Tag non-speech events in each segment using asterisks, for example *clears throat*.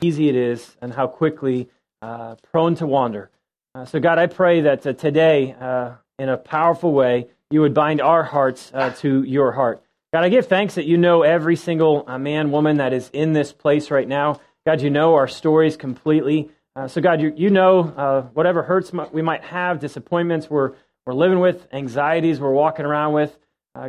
easy it is and how quickly uh, prone to wander. Uh, so, God, I pray that uh, today, uh, in a powerful way, you would bind our hearts uh, to your heart. God, I give thanks that you know every single uh, man, woman that is in this place right now. God, you know our stories completely. so, God, you, you know whatever hurts we might have, disappointments we're, we're living with, anxieties we're walking around with.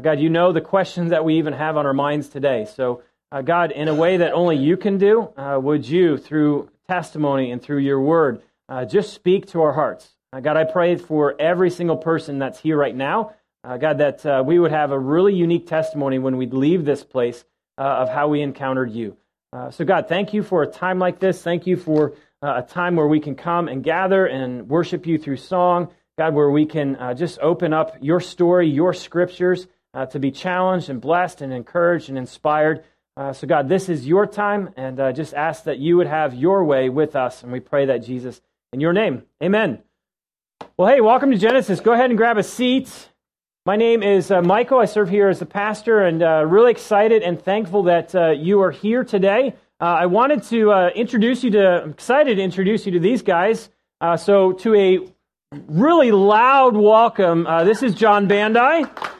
God, you know the questions that we even have on our minds today. So, God, in a way that only you can do, would you, through testimony and through your word, uh, just speak to our hearts. Uh, God, I pray for every single person that's here right now. Uh, God, that uh, we would have a really unique testimony when we leave this place uh, of how we encountered you. Uh, so, God, thank you for a time like this. Thank you for a time where we can come and gather and worship you through song. God, where we can just open up your story, your scriptures, to be challenged and blessed and encouraged and inspired. Uh, so, God, this is your time, and uh, just ask that you would have your way with us. And we pray that, Jesus, in your name. Amen. Well, hey, welcome to Genesis. Go ahead and grab a seat. My name is uh, Michael. I serve here as the pastor, and uh, really excited and thankful that uh, you are here today. Uh, I wanted to introduce you to, I'm excited to introduce you to these guys. So, to a really loud welcome, this is John Bandai.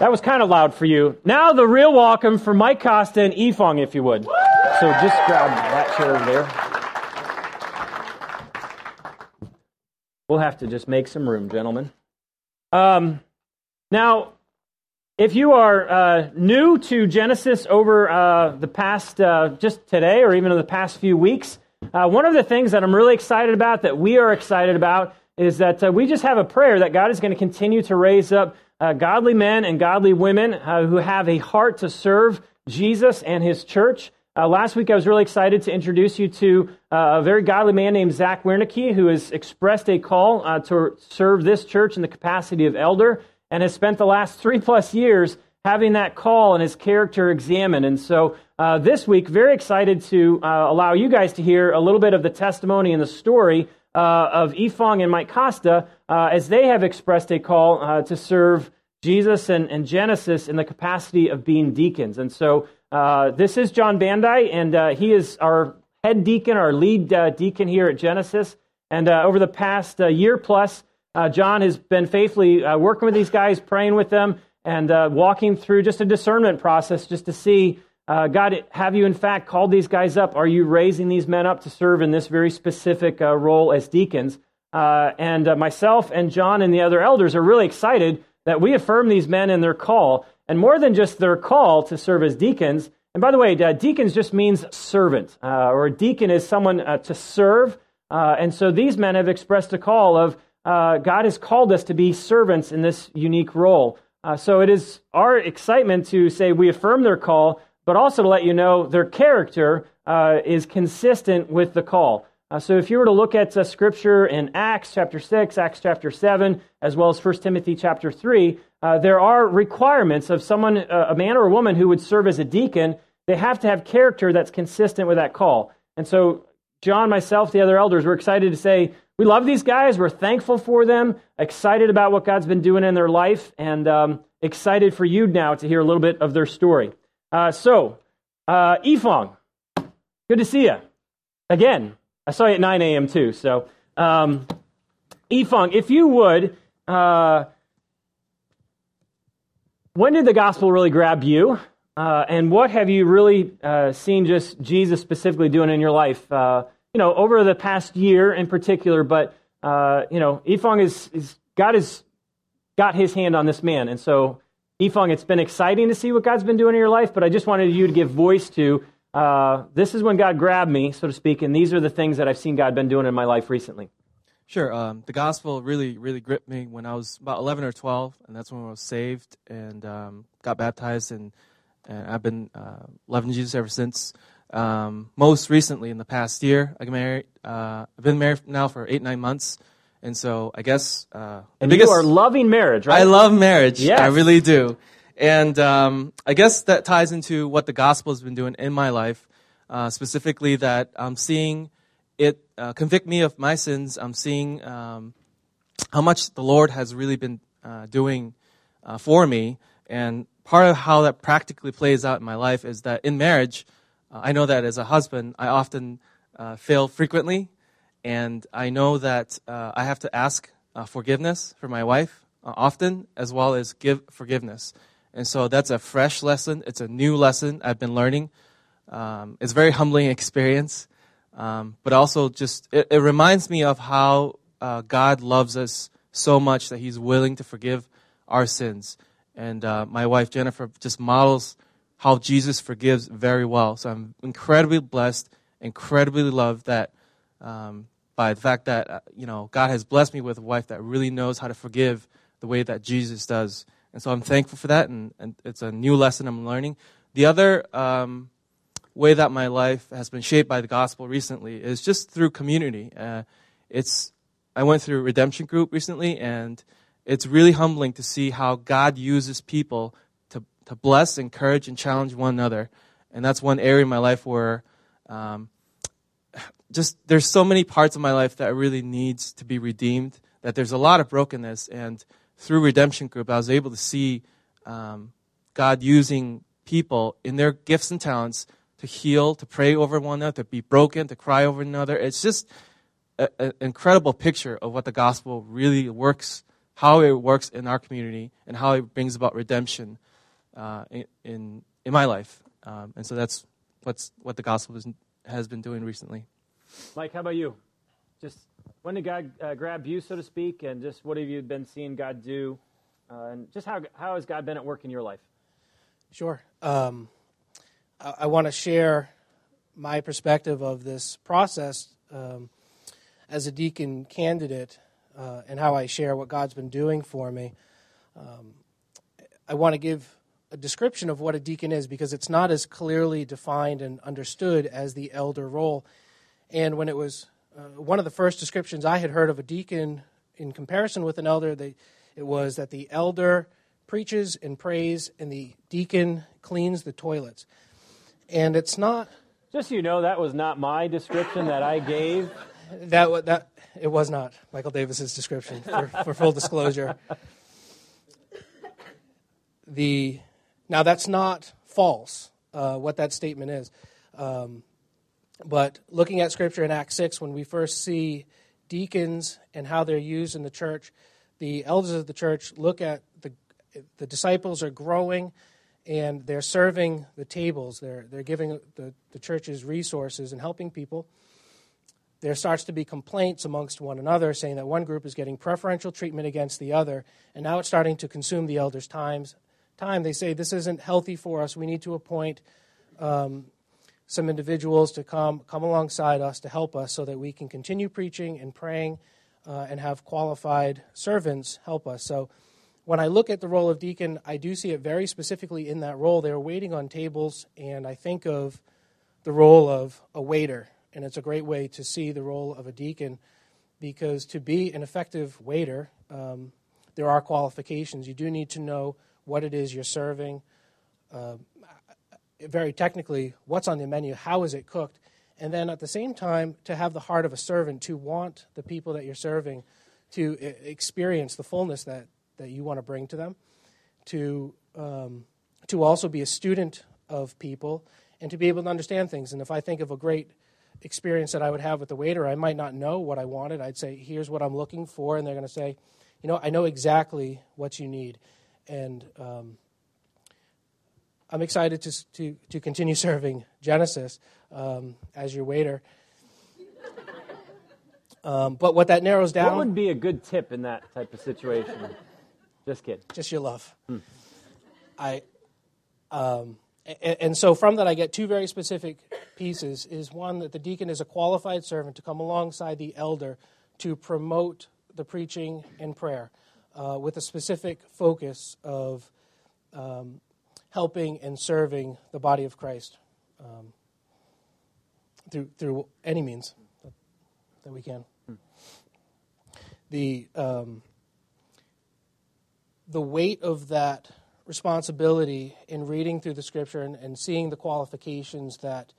That was kind of loud for you. Now the real welcome for Mike Costa and Ifong, if you would. So just grab that chair over there. We'll have to just make some room, gentlemen. Um, now, if you are uh, new to Genesis over uh, the past, uh, just today or even in the past few weeks, uh, one of the things that I'm really excited about, that we are excited about, is that uh, we just have a prayer that God is going to continue to raise up uh, godly men and godly women uh, who have a heart to serve Jesus and his church. Uh, last week, I was really excited to introduce you to uh, a very godly man named Zach Wernicke, who has expressed a call uh, to serve this church in the capacity of elder and has spent the last *laughs* three plus years having that call and his character examined. And so uh, this week, very excited to allow you guys to hear a little bit of the testimony and the story uh, of Ifong and Mike Costa uh, as they have expressed a call uh, to serve Jesus and, and, Genesis in the capacity of being deacons. And so uh, this is John Bandai, and uh, he is our head deacon, our lead uh, deacon here at Genesis. And over the past year plus, John has been faithfully working with these guys, praying with them, and walking through just a discernment process just to see uh, God, have you in fact called these guys up? Are you raising these men up to serve in this very specific uh, role as deacons? Uh, and uh, myself and John and the other elders are really excited that we affirm these men in their call, and more than just their call to serve as deacons. And by the way, uh, deacons just means servant, uh, or a deacon is someone to serve. and so these men have expressed a call of God has called us to be servants in this unique role. so it is our excitement to say we affirm their call, but also to let you know their character uh, is consistent with the call. Uh, so if you were to look at uh, scripture in Acts chapter 6, Acts chapter 7, as well as 1 Timothy chapter 3, uh, there are requirements of someone, uh, a man or a woman who would serve as a deacon. They have to have character that's consistent with that call. And so John, myself, the other elders, we're excited to say, we love these guys. We're thankful for them, excited about what God's been doing in their life, and um, excited for you now to hear a little bit of their story. Uh, so, uh, Ifong, good to see you again. I saw you at 9 a.m. too. So, um, Ifong, if you would, uh, when did the gospel really grab you? Uh, and what have you really uh, seen just Jesus specifically doing in your life? Uh, you know, over the past year in particular, but uh, you know, Ifong is, is God has got His hand on this man, and so Ifong, it's been exciting to see what God's been doing in your life, but I just wanted you to give voice to uh, this is when God grabbed me, so to speak, and these are the things that I've seen God been doing in my life recently. Sure. Um, the gospel really, really gripped me when I was about 11 or 12, and that's when I was saved and um, got baptized, and, and I've been uh, loving Jesus ever since. Um, most recently, in the past year, I got married. Uh, I've been married now for eight, nine months. And so I guess uh, and biggest, you are loving marriage, right? I love marriage. Yes. I really do. And um, I guess that ties into what the gospel has been doing in my life, uh, specifically that I'm seeing it uh, convict me of my sins. I'm seeing um, how much the Lord has really been uh, doing uh, for me, and part of how that practically plays out in my life is that in marriage, uh, I know that as a husband, I often uh, fail frequently, and I know that uh, I have to ask uh, forgiveness for my wife uh, often, as well as give forgiveness. And so that's a fresh lesson. It's a new lesson I've been learning. Um, it's a very humbling experience, um, but also just it, it, reminds me of how uh, God loves us so much that He's willing to forgive our sins. And uh, my wife Jennifer just models how Jesus forgives very well. So I'm incredibly blessed, incredibly loved that um, by the fact that uh, you know God has blessed me with a wife that really knows how to forgive the way that Jesus does. And so I'm thankful for that, and, and it's a new lesson I'm learning. The other um, way that my life has been shaped by the gospel recently is just through community. Uh, it's I went through a redemption group recently, and it's really humbling to see how God uses people to, to bless, encourage, and challenge one another. And that's one area in my life where um, just there's so many parts of my life that really needs to be redeemed, that there's a lot of brokenness. And through Redemption Group, I was able to see um, God using people in their gifts and talents to heal, to pray over one another, to be broken, to cry over another. It's just an incredible picture of what the gospel really works how it works in our community and how it brings about redemption uh, in, in, my life. Um, and so that's what's what the gospel has been doing recently. Mike, how about you? Just when did God uh, grab you, so to speak, and just what have you been seeing God do, uh, and just how how has God been at work in your life? Sure. Um, I, I want to share my perspective of this process um, as a deacon candidate uh, and how I share what God's been doing for me. Um, I want to give a description of what a deacon is because it's not as clearly defined and understood as the elder role. And when it was uh, one of the first descriptions I had heard of a deacon in comparison with an elder, they, it was that the elder preaches and prays and the deacon cleans the toilets. And it's not. Just so you know, that was not my description that I gave. *laughs* That, that it was not Michael Davis's description, for, for full disclosure. The, now, that's not false, uh, what that statement is. Um, but looking at Scripture in Acts 6, when we first see deacons and how they're used in the church, the elders of the church look at the, the disciples are growing and they're serving the tables. They're, they're giving the, the church's resources and helping people there starts to be complaints amongst one another saying that one group is getting preferential treatment against the other, and now it's starting to consume the elders' times. Time they say this isn't healthy for us. We need to appoint um, some individuals to come come alongside us to help us so that we can continue preaching and praying uh, and have qualified servants help us. So when I look at the role of deacon, I do see it very specifically in that role. They're waiting on tables, and I think of the role of a waiter and it's a great way to see the role of a deacon because to be an effective waiter, um, there are qualifications. You do need to know what it is you're serving. Uh, very technically, what's on the menu, how is it cooked, and then at the same time, to have the heart of a servant, to want the people that you're serving to experience the fullness that, that you want to bring to them, to, um, to also be a student of people, and to be able to understand things. And if I think of a great experience that I would have with the waiter, I might not know what I wanted. I'd say, here's what I'm looking for. And they're going to say, you know, I know exactly what you need. And um, I'm excited to, to, to continue *laughs* serving Genesis um, as your waiter. Um, but what that narrows down. What would be a good tip in that type of situation? Just kidding. Just your love. Hmm. I, um, and so from that, I get two very specific pieces. Is one that the deacon is a qualified servant to come alongside the elder to promote the preaching and prayer, uh, with a specific focus of um, helping and serving the body of Christ um, through through any means that, that we can. The um, the weight of that responsibility in reading through the scripture and, and seeing the qualifications that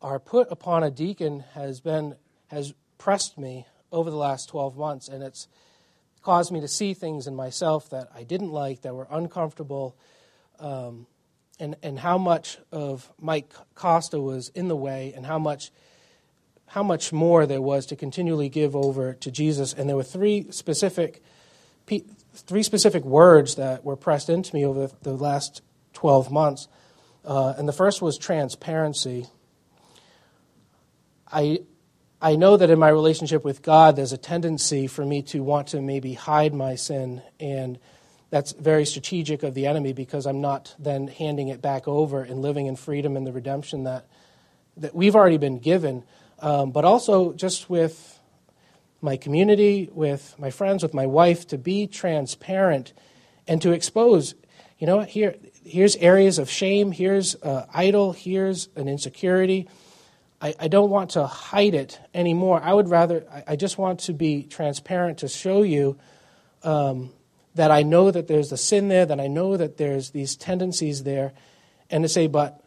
are put upon a deacon has been has pressed me over the last 12 months and it's caused me to see things in myself that I didn't like that were uncomfortable um, and, and how much of Mike Costa was in the way and how much, how much more there was to continually give over to Jesus. And there were three specific, three specific words that were pressed into me over the last 12 months. Uh, and the first was transparency. I, I know that in my relationship with God, there's a tendency for me to want to maybe hide my sin, and that's very strategic of the enemy because I'm not then handing it back over and living in freedom and the redemption that, that we've already been given. Um, but also just with my community, with my friends, with my wife, to be transparent and to expose, you know, here, here's areas of shame, here's uh, idol, here's an insecurity I, I don't want to hide it anymore. I would rather, I, I just want to be transparent to show you um, that I know that there's a sin there, that I know that there's these tendencies there, and to say, but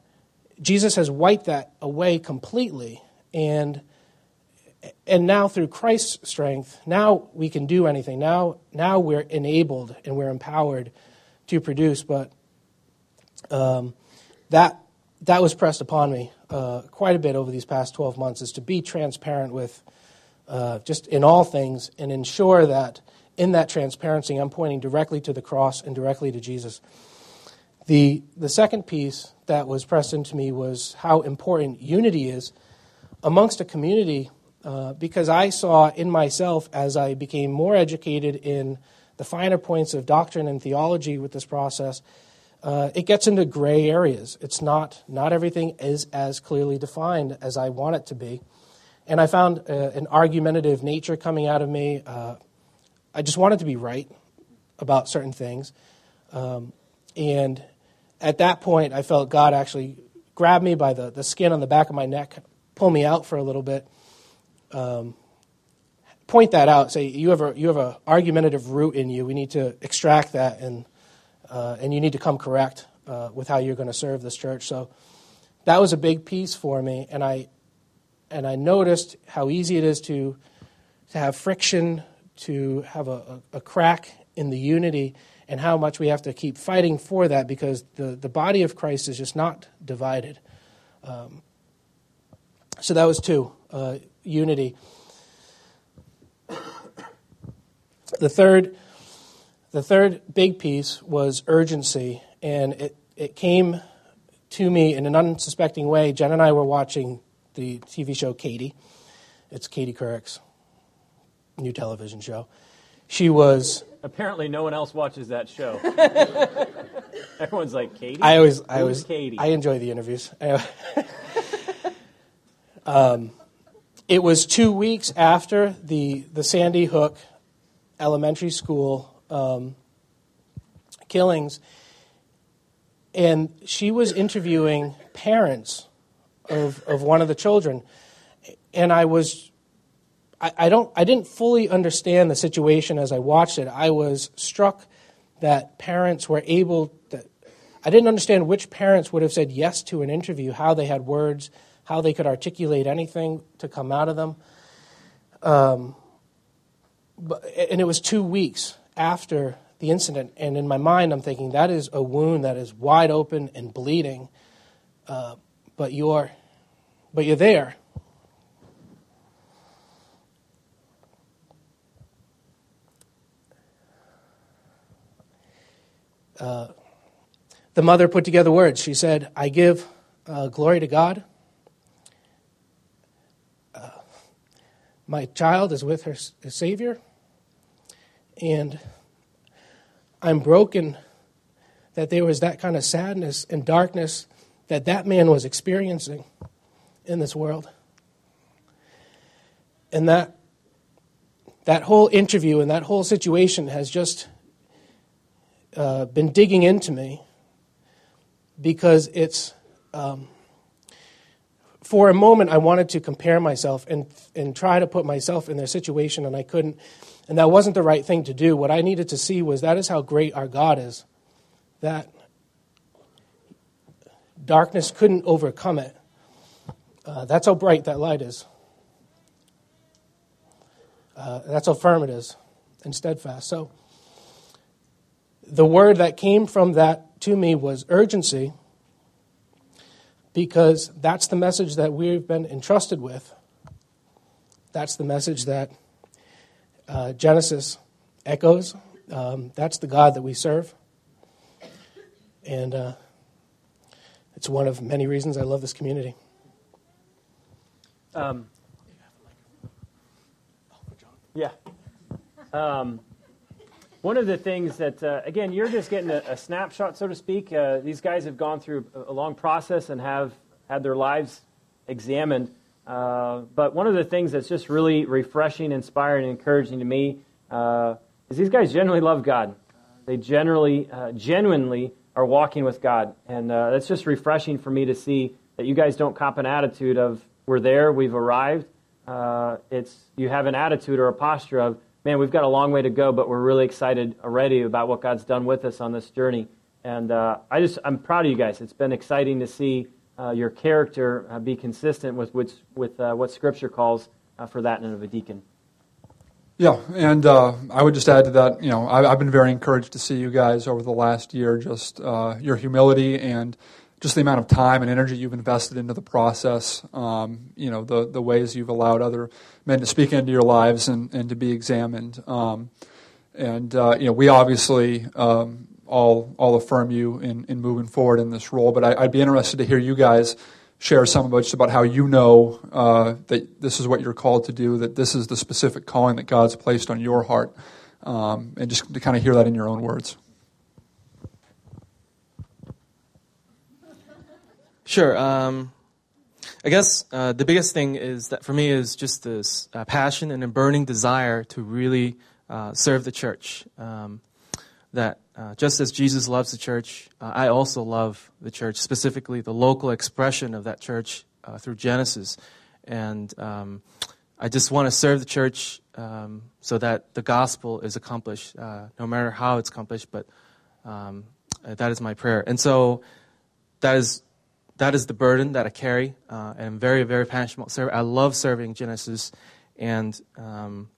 Jesus has wiped that away completely. And and now through Christ's strength, now we can do anything. Now, now we're enabled and we're empowered to produce. But um, that that was pressed upon me uh, quite a bit over these past 12 months is to be transparent with uh, just in all things and ensure that in that transparency I'm pointing directly to the cross and directly to Jesus. The, the second piece that was pressed into me was how important unity is amongst a community uh, because I saw in myself as I became more educated in the finer points of doctrine and theology with this process uh, it gets into gray areas. It's not, not everything is as clearly defined as I want it to be. And I found uh, an argumentative nature coming out of me. Uh, I just wanted to be right about certain things. Um, and at that point, I felt God actually grab me by the, the skin on the back of my neck, pull me out for a little bit, um, point that out, say, you have, a, you have an argumentative root in you. We need to extract that and uh, and you need to come correct uh, with how you're going to serve this church. So that was a big piece for me, and I and I noticed how easy it is to to have friction, to have a, a, crack in the unity, and how much we have to keep fighting for that because the, the body of Christ is just not divided. Um, so that was two uh, unity. *coughs* The third the third big piece was urgency, and it, it came to me in an unsuspecting way. Jen and I were watching the TV show Katie. It's Katie Couric's new television show. She was apparently no one else watches that show. *laughs* Everyone's like Katie. I always, I always, Katie. I enjoy the interviews. *laughs* um, it was two weeks after the the Sandy Hook Elementary School um, killings, and she was interviewing parents of of one of the children, and I was. I, I don't. I didn't fully understand the situation as I watched it. I was struck that parents were able. That I didn't understand which parents would have said yes to an interview, how they had words, how they could articulate anything to come out of them. Um, but, and it was two weeks after the incident. And in my mind, I'm thinking that is a wound that is wide open and bleeding, uh, but you're, but you're there. The mother put together words. She said, I give uh, glory to God. Uh, my child is with her, her Savior. And I'm broken that there was that kind of sadness and darkness that that man was experiencing in this world. And that that whole interview and that whole situation has just uh, been digging into me because it's um, for a moment I wanted to compare myself and and try to put myself in their situation and I couldn't and that wasn't the right thing to do. What I needed to see was that is how great our God is. That darkness couldn't overcome it. Uh, that's how bright that light is. Uh, that's how firm it is and steadfast. So, the word that came from that to me was urgency because that's the message that we've been entrusted with. That's the message that uh, Genesis echoes. Um, that's the God that we serve. And uh, it's one of many reasons I love this community. Um, yeah. Um, one of the things that, uh, again, you're just getting a, a snapshot, so to speak. Uh, these guys have gone through a, long process and have had their lives examined. Uh, but one of the things that's just really refreshing, inspiring, and encouraging to me uh, is these guys generally love God. They generally, uh, genuinely are walking with God. And uh, that's just refreshing for me to see that you guys don't cop an attitude of, we're there, we've arrived. it's, you have an attitude or a posture of, man, we've got a long way to go, but we're really excited already about what God's done with us on this journey. And uh, I just, I'm proud of you guys. It's been exciting to see uh, your character uh, be consistent with, with, with uh, what Scripture calls uh, for that and of a deacon. Yeah, and uh, I would just add to that, you know, I, have been very encouraged to see you guys over the last year, just your humility and just the amount of time and energy you've invested into the process, um, you know, the, the ways you've allowed other men to speak into your lives and, and to be examined. Um, and, uh, you know, we obviously um, all, all affirm you in, in moving forward in this role, but I, would be interested to hear you guys share some about just about how you know uh, that this is what you're called to do, that this is the specific calling that God's placed on your heart, um, and just to kind of hear that in your own words. Sure. Um, I guess uh, the biggest thing is that for me is just this uh, passion and a burning desire to really uh, serve the church. Um, that uh, just as Jesus loves the church, uh, I also love the church, specifically the local expression of that church uh, through Genesis. And um, I just want to serve the church um, so that the gospel is accomplished, no matter how it's accomplished, but um, that is my prayer. And so that is that is the burden that I carry, uh, and I'm very, very passionate about serving. I love serving Genesis, and um,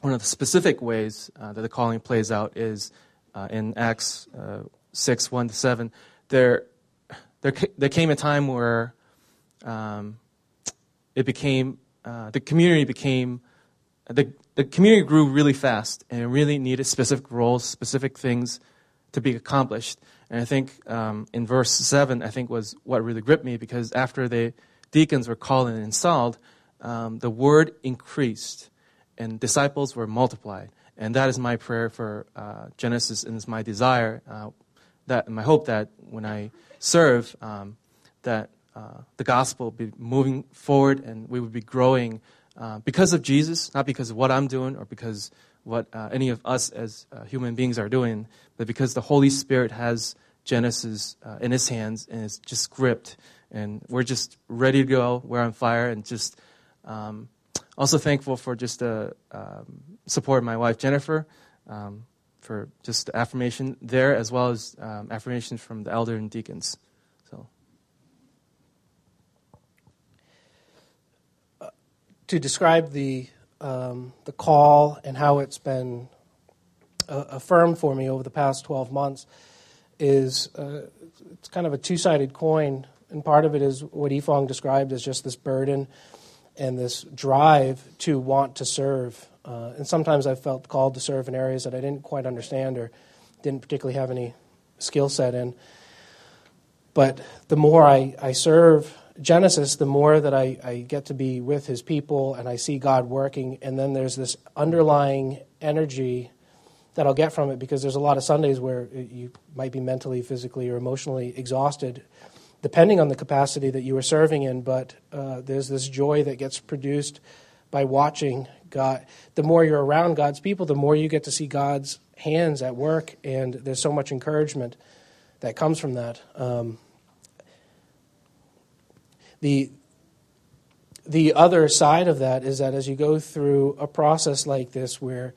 one of the specific ways uh, that the calling plays out is uh, in Acts uh, 6 1 to 7. There, there, there came a time where um, it became, uh, the community became, the, the community grew really fast and really needed specific roles, specific things to be accomplished. And I think um, in verse 7, I think was what really gripped me because after the deacons were called and installed, um, the word increased and disciples were multiplied. And that is my prayer for uh, Genesis, and it's my desire, uh, that my hope that when I serve, um, that uh, the gospel be moving forward and we would be growing uh, because of Jesus, not because of what I'm doing or because what uh, any of us as uh, human beings are doing, but because the Holy Spirit has Genesis uh, in his hands and it's just gripped, and we're just ready to go. We're on fire, and just um, also thankful for just the um, support of my wife Jennifer. Um, for just affirmation there, as well as um, affirmations from the elder and deacons. So, uh, to describe the um, the call and how it's been uh, affirmed for me over the past 12 months is uh, it's kind of a two sided coin. And part of it is what Ifong described as just this burden and this drive to want to serve. Uh, and sometimes I've felt called to serve in areas that I didn't quite understand or didn't particularly have any skill set in. But the more I, I serve Genesis, the more that I, I get to be with his people and I see God working, and then there's this underlying energy that I'll get from it because there's a lot of Sundays where you might be mentally, physically, or emotionally exhausted, depending on the capacity that you are serving in. But uh, there's this joy that gets produced by watching God. The more you're around God's people, the more you get to see God's hands at work, and there's so much encouragement that comes from that. Um, the the other side of that is that as you go through a process like this where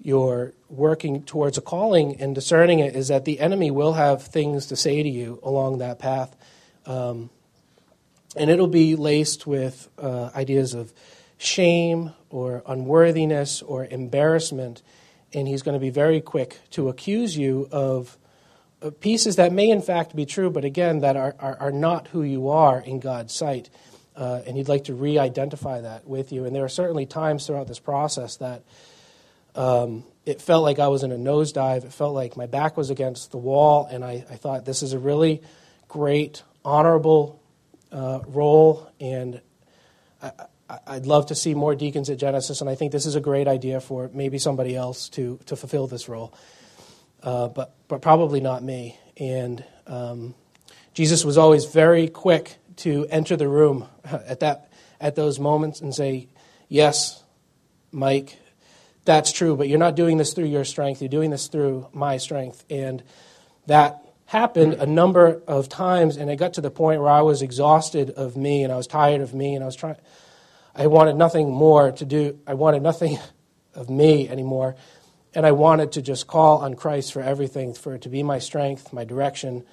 you're working towards a calling and discerning it, is that the enemy will have things to say to you along that path. Um, and it'll be laced with uh, ideas of shame or unworthiness or embarrassment. And he's going to be very quick to accuse you of pieces that may in fact be true, but again, that are, are, are not who you are in God's sight. Uh, and He'd like to re identify that with you. And there are certainly times throughout this process that um, it felt like I was in a nosedive. It felt like my back was against the wall, and I, I thought this is a really great, honorable uh, role, and I, would love to see more deacons at Genesis, and I think this is a great idea for maybe somebody else to, to fulfill this role, uh, but, but probably not me. And um, Jesus was always very quick to enter the room *laughs* at, that, at those moments and say, Yes, Mike, that's true, but you're not doing this through your strength. You're doing this through my strength. And that happened a number of times, and it got to the point where I was exhausted of me and I was tired of me and I was trying. I wanted nothing more to do. I wanted nothing *laughs* of me anymore. And I wanted to just call on Christ for everything, for it to be my strength, my direction.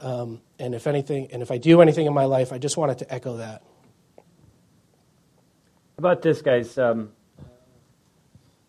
Um, and if anything, and if I do anything in my life, I just wanted to echo that. About this, guys? Um,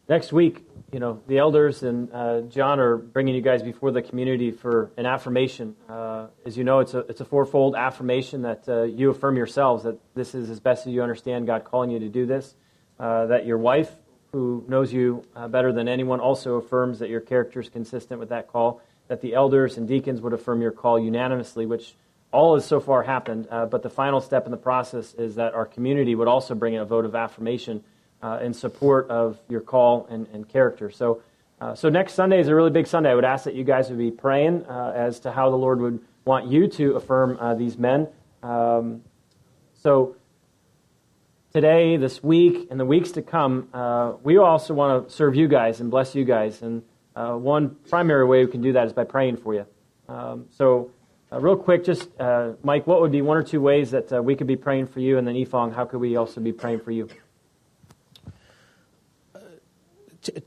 Next week, you know, the elders and uh, John are bringing you guys before the community for an affirmation. Uh, as you know, it's a, it's a fourfold affirmation that uh, you affirm yourselves that this is as best as you understand God calling you to do this, uh, that your wife, who knows you uh, better than anyone, also affirms that your character is consistent with that call, that the elders and deacons would affirm your call unanimously, which all has so far happened. Uh, but the final step in the process is that our community would also bring in a vote of affirmation uh, in support of your call and, and character. So, uh, so next Sunday is a really big Sunday. I would ask that you guys would be praying uh, as to how the Lord would want you to affirm uh, these men. Um, so today, this week, and the weeks to come, uh, we also want to serve you guys and bless you guys. And uh, one primary way we can do that is by praying for you. Um, so. real quick, just Mike, what would be one or two ways that we could be praying for you, and then Ifong, how could we also be praying for you?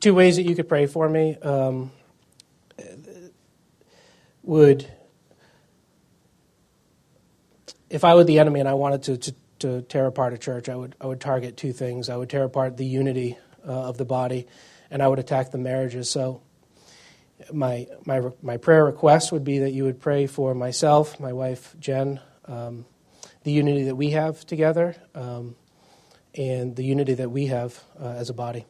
two ways that you could pray for me um, would if I were the enemy and I wanted to, to, to, tear apart a church, I would, I would target two things. I would tear apart the unity uh, of the body, and I would attack the marriages. So, my, my, my prayer request would be that you would pray for myself, my wife, Jen, um, the unity that we have together, um, and the unity that we have uh, as a body.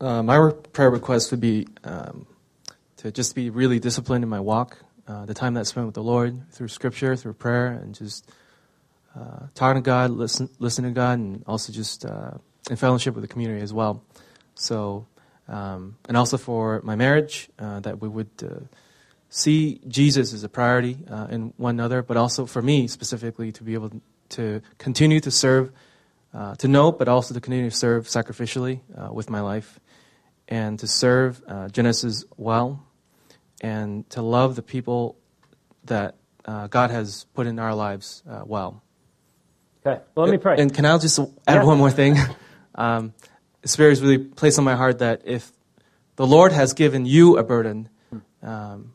Uh, my prayer request would be um, to just be really disciplined in my walk. Uh, the time that I spent with the Lord through Scripture, through prayer, and just uh, talking to God, listen, listen to God, and also just uh, in fellowship with the community as well. So, um, and also for my marriage, uh, that we would uh, see Jesus as a priority in one another, but also for me specifically to be able to continue to serve, to know, but also to continue to serve sacrificially with my life and to serve uh, Genesis well and to love the people that uh, God has put in our lives uh, well. Okay, well, let me pray. And can I just add yeah. one more thing? *laughs* um, the Spirit has really placed on my heart that if the Lord has given you a burden um,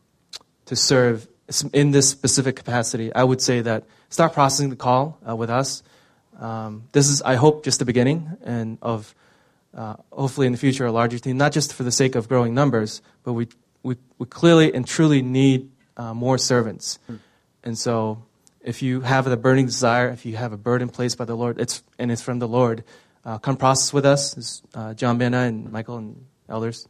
to serve in this specific capacity, I would say that start processing the call uh, with us. Um, this is, I hope, just the beginning and of uh, hopefully in the future a larger team, not just for the sake of growing numbers, but we, we, we clearly and truly need uh, more servants. Mm. And so if you have the burning desire, if you have a burden placed by the Lord, it's, and it's from the Lord, uh, come process with us, uh, John Bena and Michael and elders.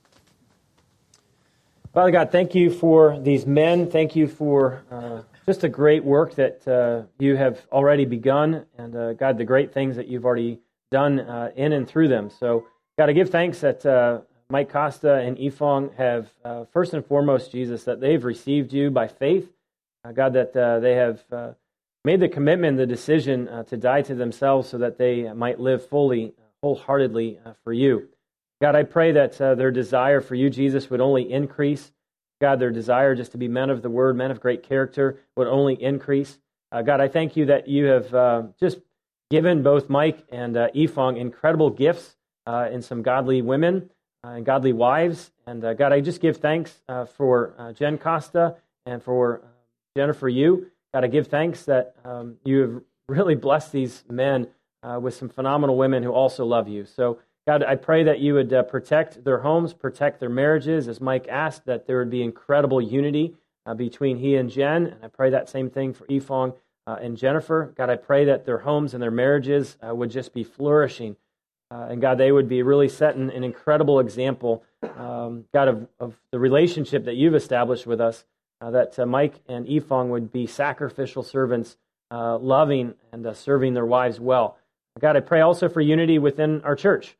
Father God, thank you for these men. Thank you for uh, just the great work that uh, you have already begun, and God, the great things that you've already done uh, in and through them. So, got to give thanks that uh, Mike Costa and Ifong have, uh, first and foremost, Jesus, that they've received you by faith. Uh, God, that uh, they have uh, made the commitment, the decision to die to themselves so that they might live fully, wholeheartedly for you. God, I pray that their desire for you, Jesus, would only increase. God, their desire just to be men of the word, men of great character, would only increase. God, I thank you that you have just given both Mike and uh, Ifong incredible gifts uh, and some godly women uh, and godly wives. And uh, God, I just give thanks uh, for uh, Jen Costa and for Jennifer you. God, I give thanks that um, you have really blessed these men with some phenomenal women who also love you. So, God, I pray that you would uh, protect their homes, protect their marriages. As Mike asked, that there would be incredible unity uh, between he and Jen. And I pray that same thing for Ifong uh, and Jennifer. God, I pray that their homes and their marriages uh, would just be flourishing. Uh, and God, they would be really setting an incredible example, um, God, of, of the relationship that you've established with us, uh, that Mike and Ifong would be sacrificial servants, loving and serving their wives well. God, I pray also for unity within our church.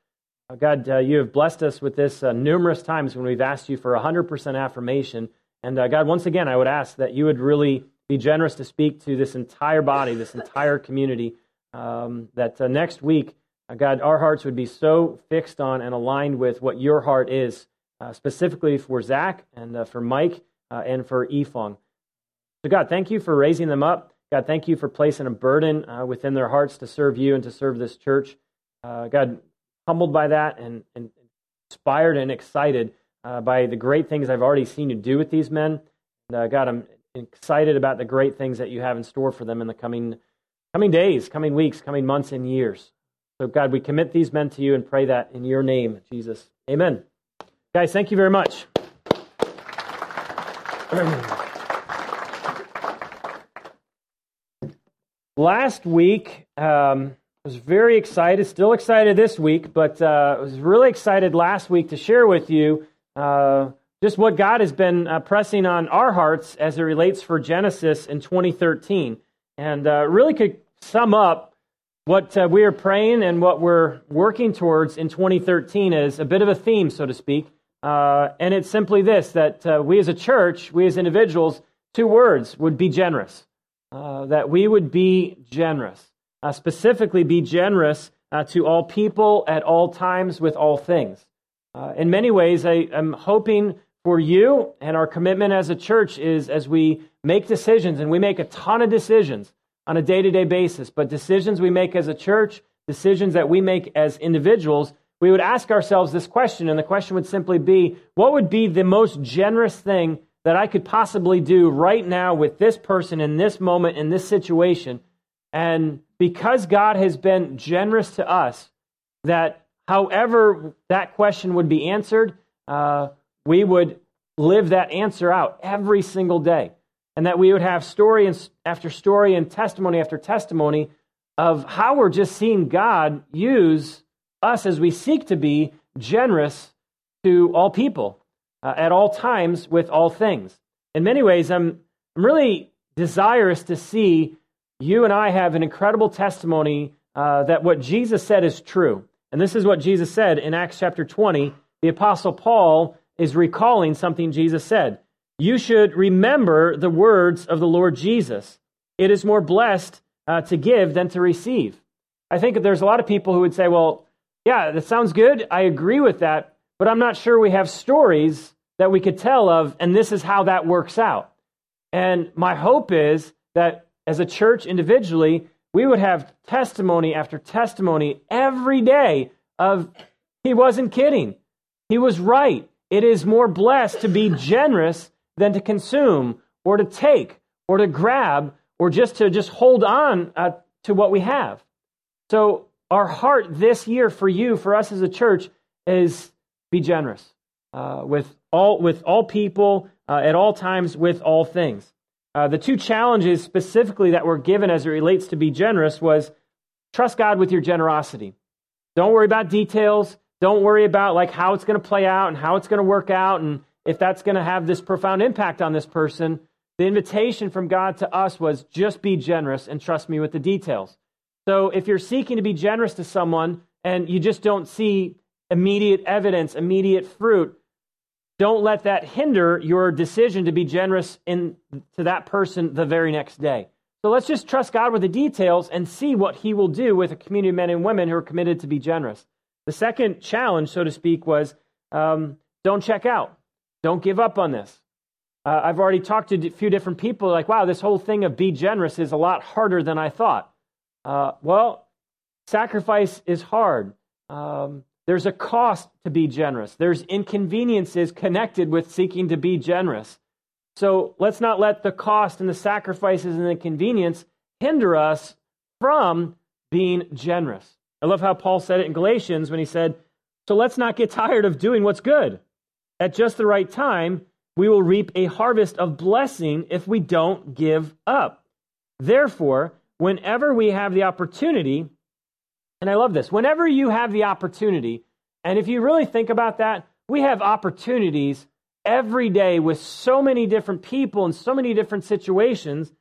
God, uh, you have blessed us with this uh, numerous times when we've asked you for 100% affirmation. And uh, God, once again, I would ask that you would really be generous to speak to this entire body, this entire community, um, that uh, next week, uh, God, our hearts would be so fixed on and aligned with what your heart is, uh, specifically for Zach and for Mike and for Ifong. So, God, thank you for raising them up. God, thank you for placing a burden within their hearts to serve you and to serve this church. God, humbled by that and, and inspired and excited uh, by the great things I've already seen you do with these men. And, uh, God, I'm excited about the great things that you have in store for them in the coming coming days, coming weeks, coming months, and years. So, God, we commit these men to you and pray that in your name, Jesus. Amen. Guys, thank you very much. *clears throat* Last week, um, I was very excited, still excited this week, but uh, I was really excited last week to share with you uh, just what God has been uh, pressing on our hearts as it relates for Genesis in 2013. And uh, really could sum up what uh, we are praying and what we're working towards in 2013 is a bit of a theme, so to speak. Uh, and it's simply this that we as a church, we as individuals, two words would be generous. that we would be generous uh, specifically, be generous uh, to all people at all times with all things. Uh, in many ways, I am hoping for you and our commitment as a church is as we make decisions, and we make a ton of decisions on a day to day basis, but decisions we make as a church, decisions that we make as individuals, we would ask ourselves this question, and the question would simply be what would be the most generous thing that I could possibly do right now with this person in this moment, in this situation? And because God has been generous to us, that however that question would be answered, uh, we would live that answer out every single day. And that we would have story after story and testimony after testimony of how we're just seeing God use us as we seek to be generous to all people uh, at all times with all things. In many ways, I'm, I'm really desirous to see you and I have an incredible testimony uh, that what Jesus said is true. And this is what Jesus said in Acts chapter 20. The Apostle Paul is recalling something Jesus said. You should remember the words of the Lord Jesus. It is more blessed uh, to give than to receive. I think there's a lot of people who would say, well, yeah, that sounds good. I agree with that. But I'm not sure we have stories that we could tell of, and this is how that works out. And my hope is that as a church individually, we would have testimony after testimony every day of he wasn't kidding. He was right. It is more blessed to be generous than to consume or to take or to grab or just to just hold on uh, to what we have. So our heart this year for you, for us as a church, is be generous uh, with all with all people uh, at all times with all things. Uh, the two challenges specifically that were given as it relates to be generous was trust God with your generosity. Don't worry about details. Don't worry about like how it's going to play out and how it's going to work out and if that's going to have this profound impact on this person. The invitation from God to us was just be generous and trust me with the details. So if you're seeking to be generous to someone and you just don't see immediate evidence, immediate fruit, don't let that hinder your decision to be generous in, to that person the very next day. So let's just trust God with the details and see what He will do with a community of men and women who are committed to be generous. The second challenge, so to speak, was um, don't check out. Don't give up on this. Uh, I've already talked to a few different people, like, wow, this whole thing of be generous is a lot harder than I thought. Uh, well, sacrifice is hard. Um, there's a cost to be generous. There's inconveniences connected with seeking to be generous. So let's not let the cost and the sacrifices and the inconvenience hinder us from being generous. I love how Paul said it in Galatians when he said, So let's not get tired of doing what's good. At just the right time, we will reap a harvest of blessing if we don't give up. Therefore, whenever we have the opportunity, and I love this, whenever you have the opportunity, and if you really think about that, we have opportunities every day with so many different people and so many different situations.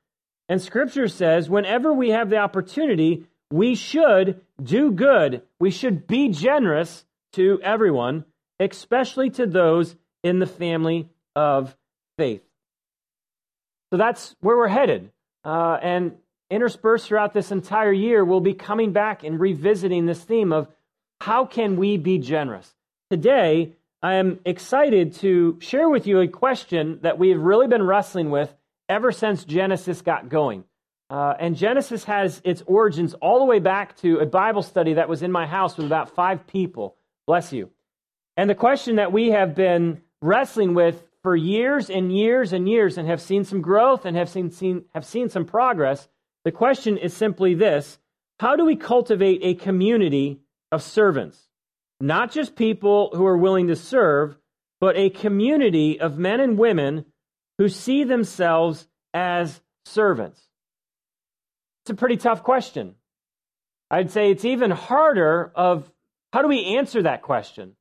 And scripture says, whenever we have the opportunity, we should do good. We should be generous to everyone, especially to those in the family of faith. So that's where we're headed. Uh, and interspersed throughout this entire year, we'll be coming back and revisiting this theme of how can we be generous? Today, I am excited to share with you a question that we've really been wrestling with ever since Genesis got going. Uh, and Genesis has its origins all the way back to a Bible study that was in my house with about five people. Bless you. And the question that we have been wrestling with for years and years and years and have seen some growth and have seen, seen, have seen some progress, the question is simply this How do we cultivate a community of servants? not just people who are willing to serve, but a community of men and women who see themselves as servants? It's a pretty tough question. I'd say it's even harder of how do we answer that question?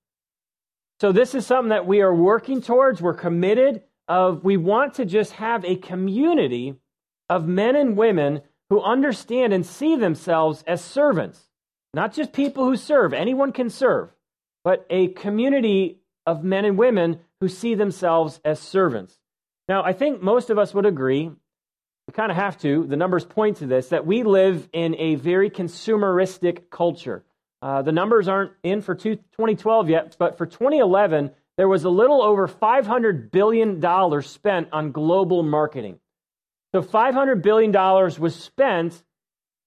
So this is something that we are working towards, we're committed of we want to just have a community of men and women who understand and see themselves as servants. Not just people who serve, anyone can serve, but a community of men and women who see themselves as servants. Now, I think most of us would agree, we kind of have to, the numbers point to this, that we live in a very consumeristic culture. Uh, the numbers aren't in for 2012 yet, but for 2011, there was a little over $500 billion spent on global marketing. So $500 billion was spent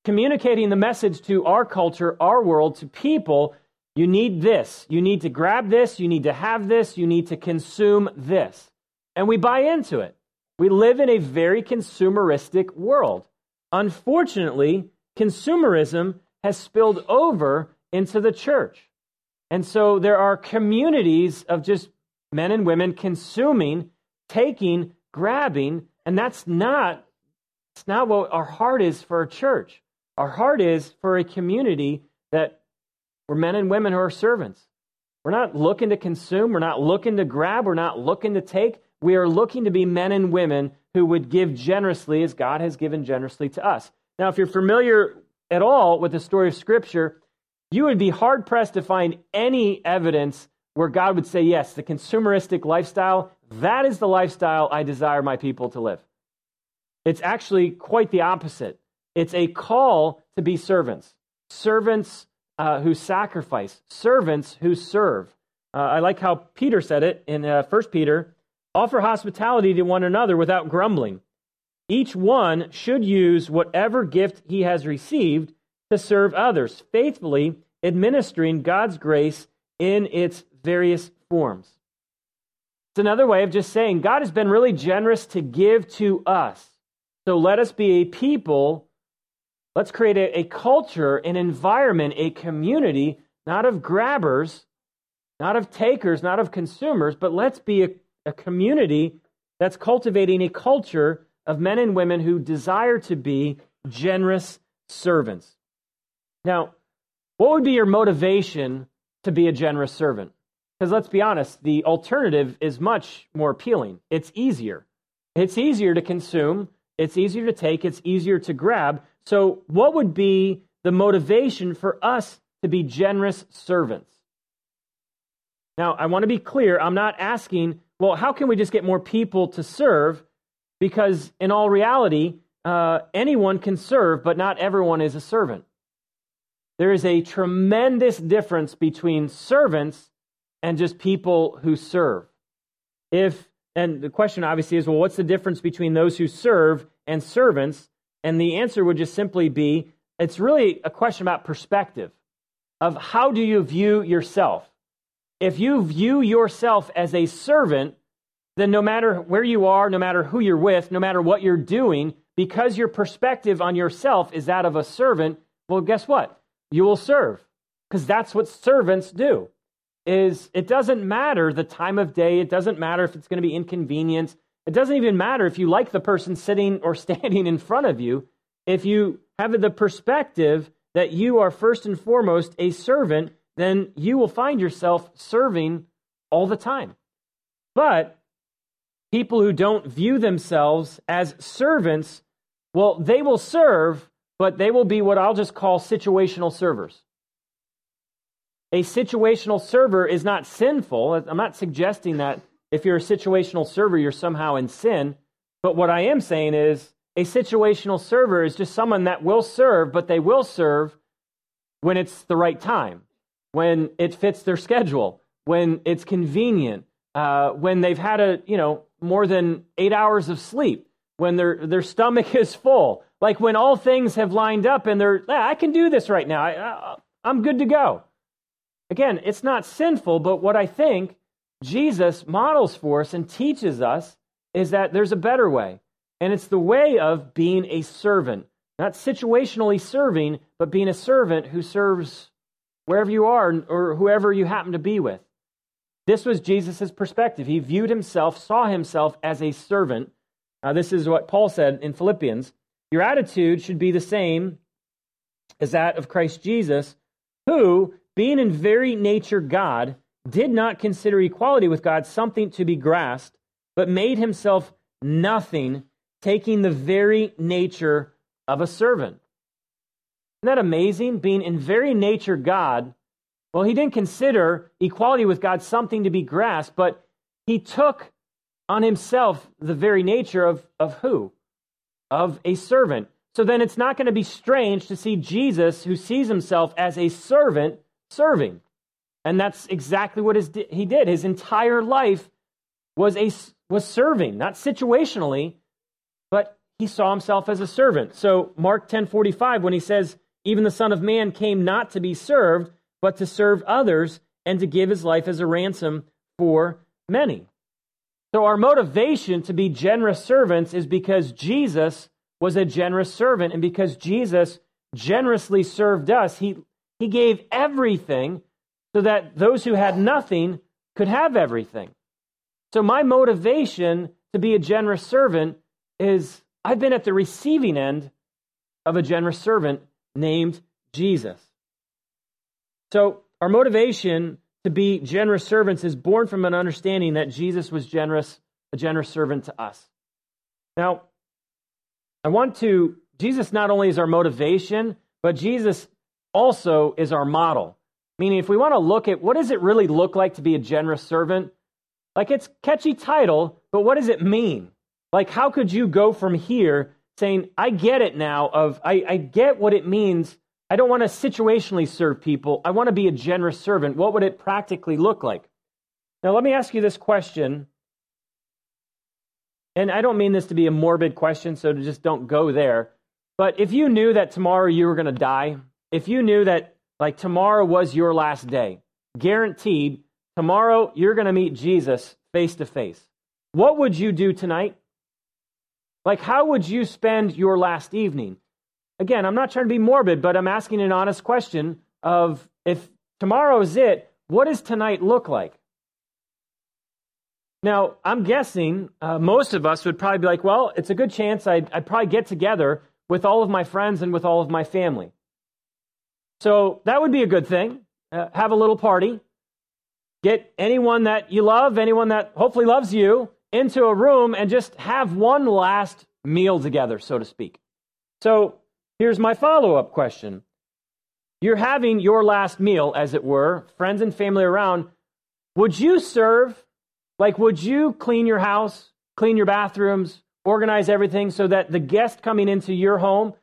communicating the message to our culture, our world, to people. You need this. You need to grab this. You need to have this. You need to consume this. And we buy into it. We live in a very consumeristic world. Unfortunately, consumerism has spilled over into the church. And so there are communities of just men and women consuming, taking, grabbing, and that's not, that's not what our heart is for a church. Our heart is for a community that we're men and women who are servants. We're not looking to consume, we're not looking to grab, we're not looking to take. We are looking to be men and women who would give generously as God has given generously to us. Now, if you're familiar at all with the story of Scripture, you would be hard pressed to find any evidence where God would say, Yes, the consumeristic lifestyle, that is the lifestyle I desire my people to live. It's actually quite the opposite. It's a call to be servants, servants uh, who sacrifice, servants who serve. Uh, I like how Peter said it in uh, 1 Peter offer hospitality to one another without grumbling. Each one should use whatever gift he has received to serve others, faithfully administering God's grace in its various forms. It's another way of just saying God has been really generous to give to us. So let us be a people Let's create a, a culture, an environment, a community, not of grabbers, not of takers, not of consumers, but let's be a, a community that's cultivating a culture of men and women who desire to be generous servants. Now, what would be your motivation to be a generous servant? Because let's be honest, the alternative is much more appealing. It's easier. It's easier to consume, it's easier to take, it's easier to grab. So, what would be the motivation for us to be generous servants? Now, I want to be clear. I'm not asking, well, how can we just get more people to serve? Because in all reality, uh, anyone can serve, but not everyone is a servant. There is a tremendous difference between servants and just people who serve. If and the question obviously is, well, what's the difference between those who serve and servants? And the answer would just simply be it's really a question about perspective of how do you view yourself. If you view yourself as a servant, then no matter where you are, no matter who you're with, no matter what you're doing, because your perspective on yourself is that of a servant, well, guess what? You will serve because that's what servants do. is it doesn't matter the time of day, it doesn't matter if it's going to be inconvenient, it doesn't even matter if you like the person sitting or *laughs* standing in front of you. If you have the perspective that you are first and foremost a servant, then you will find yourself serving all the time. But people who don't view themselves as servants, well, they will serve, but they will be what I'll just call situational servers. A situational server is not sinful. I'm not suggesting that if you're a situational server, you're somehow in sin. But what I am saying is a situational server is just someone that will serve, but they will serve when it's the right time, when it fits their schedule, when it's convenient, uh, when they've had a you know more than eight hours of sleep, when their their stomach *laughs* is full, like when all things have lined up and they're yeah, I can do this right now. I, I, I'm good to go. Again, it's not sinful, but what I think Jesus models for us and teaches us is that there's a better way. And it's the way of being a servant, not situationally serving, but being a servant who serves wherever you are or whoever you happen to be with. This was Jesus' perspective. He viewed himself, saw himself as a servant. Now, this is what Paul said in Philippians. Your attitude should be the same as that of Christ Jesus, who, being in very nature God, did not consider equality with God something to be grasped, but made himself nothing, taking the very nature of a servant. Isn't that amazing? Being in very nature God, well, he didn't consider equality with God something to be grasped, but he took on himself the very nature of, of who? Of a servant. So then it's not going to be strange to see Jesus, who sees himself as a servant, serving. And that's exactly what his, he did. His entire life was, a, was serving, not situationally, but he saw himself as a servant. So Mark 10:45 when he says even the son of man came not to be served but to serve others and to give his life as a ransom for many. So our motivation to be generous servants is because Jesus was a generous servant and because Jesus generously served us, he he gave everything so that those who had nothing could have everything. So, my motivation to be a generous servant is I've been at the receiving end of a generous servant named Jesus. So, our motivation to be generous servants is born from an understanding that Jesus was generous, a generous servant to us. Now, I want to, Jesus not only is our motivation, but Jesus also is our model. Meaning, if we want to look at what does it really look like to be a generous servant, like it's catchy title, but what does it mean? Like, how could you go from here saying, I get it now, of I, I get what it means. I don't want to situationally serve people. I want to be a generous servant. What would it practically look like? Now, let me ask you this question. And I don't mean this to be a morbid question, so just don't go there. But if you knew that tomorrow you were going to die, if you knew that like tomorrow was your last day. Guaranteed, tomorrow you're going to meet Jesus face to face. What would you do tonight? Like, how would you spend your last evening? Again, I'm not trying to be morbid, but I'm asking an honest question of if tomorrow is it, what does tonight look like? Now, I'm guessing uh, most of us would probably be like, well, it's a good chance I'd, I'd probably get together with all of my friends and with all of my family. So that would be a good thing. Uh, have a little party. Get anyone that you love, anyone that hopefully loves you, into a room and just have one last meal together, so to speak. So here's my follow up question. You're having your last meal, as it were, friends and family around. Would you serve? Like, would you clean your house, clean your bathrooms, organize everything so that the guest coming into your home,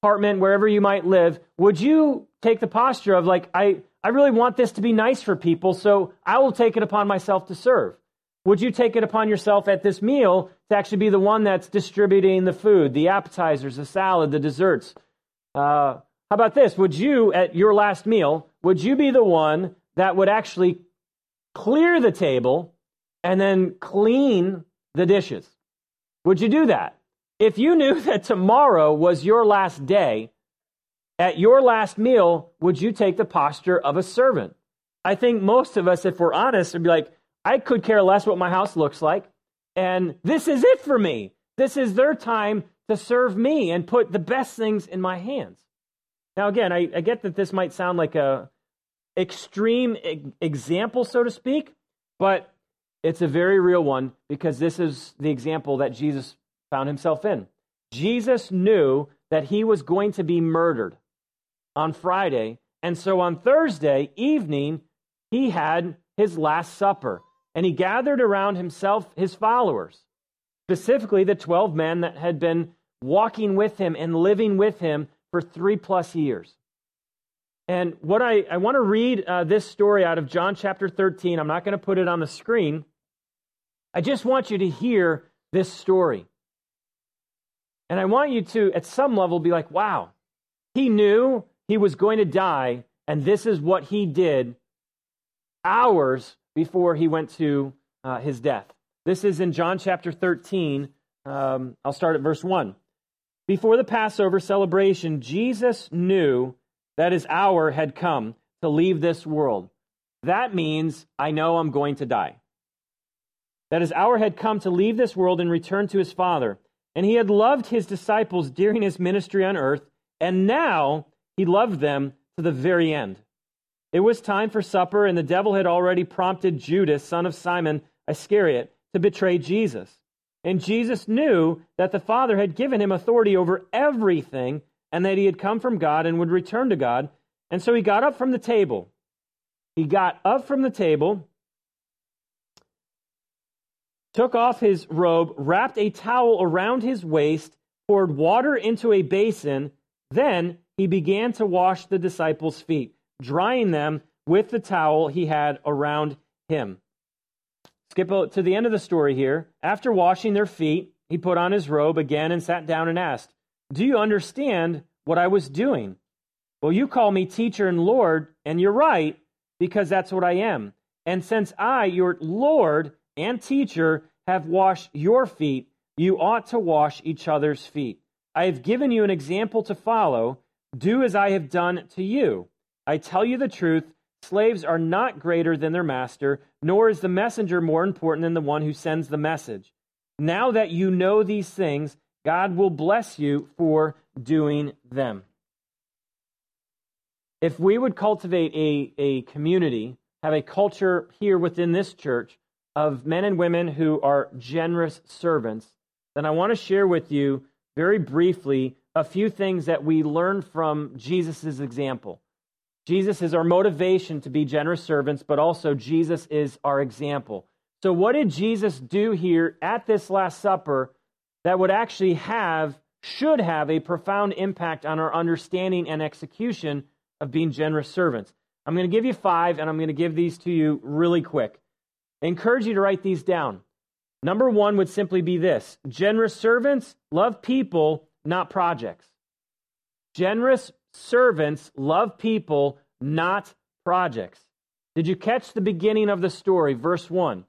apartment, wherever you might live, would you take the posture of like, I, I really want this to be nice for people, so I will take it upon myself to serve. Would you take it upon yourself at this meal to actually be the one that's distributing the food, the appetizers, the salad, the desserts? Uh, how about this? Would you, at your last meal, would you be the one that would actually clear the table and then clean the dishes? Would you do that? If you knew *laughs* that tomorrow was your last day, at your last meal, would you take the posture of a servant? I think most of us, if we're honest, would be like, I could care less what my house looks like. And this is it for me. This is their time to serve me and put the best things in my hands. Now, again, I, I get that this might sound like a extreme e- example, so to speak, but it's a very real one because this is the example that Jesus found himself in. Jesus knew that he was going to be murdered on Friday, and so on Thursday evening, he had his Last Supper, and he gathered around himself his followers, specifically the 12 men that had been walking with him and living with him for three plus years. And what I, I want to read uh, this story out of John chapter 13. I'm not going to put it on the screen. I just want you to hear this story. And I want you to, at some level, be like, wow, he knew he was going to die, and this is what he did hours before he went to uh, his death. This is in John chapter 13. Um, I'll start at verse 1. Before the Passover celebration, Jesus knew that his hour had come to leave this world. That means, I know I'm going to die. That his hour had come to leave this world and return to his Father. And he had loved his disciples during his ministry on earth, and now he loved them to the very end. It was time for supper, and the devil had already prompted Judas, son of Simon Iscariot, to betray Jesus. And Jesus knew that the Father had given him authority over everything, and that he had come from God and would return to God. And so he got up from the table. He got up from the table took off his robe, wrapped a towel around his waist, poured water into a basin. Then he began to wash the disciples' feet, drying them with the towel he had around him. Skip to the end of the story here. After washing their feet, he put on his robe again and sat down and asked, Do you understand what I was doing? Well, you call me teacher and Lord, and you're right, because that's what I am. And since I, your Lord, and teacher have washed your feet, you ought to wash each other's feet. I have given you an example to follow. Do as I have done to you. I tell you the truth slaves are not greater than their master, nor is the messenger more important than the one who sends the message. Now that you know these things, God will bless you for doing them. If we would cultivate a, a community, have a culture here within this church of men and women who are generous servants, then I want to share with you very briefly a few things that we learn from Jesus' example. Jesus is our motivation to be generous servants, but also Jesus is our example. So, what did Jesus do here at this Last Supper that would actually have, should have, a profound impact on our understanding and execution of being generous servants? I'm going to give you five, and I'm going to give these to you really quick. I encourage you to write these down. Number one would simply be this generous servants love people, not projects. Generous servants love people, not projects. Did you catch the beginning of the story? Verse 1.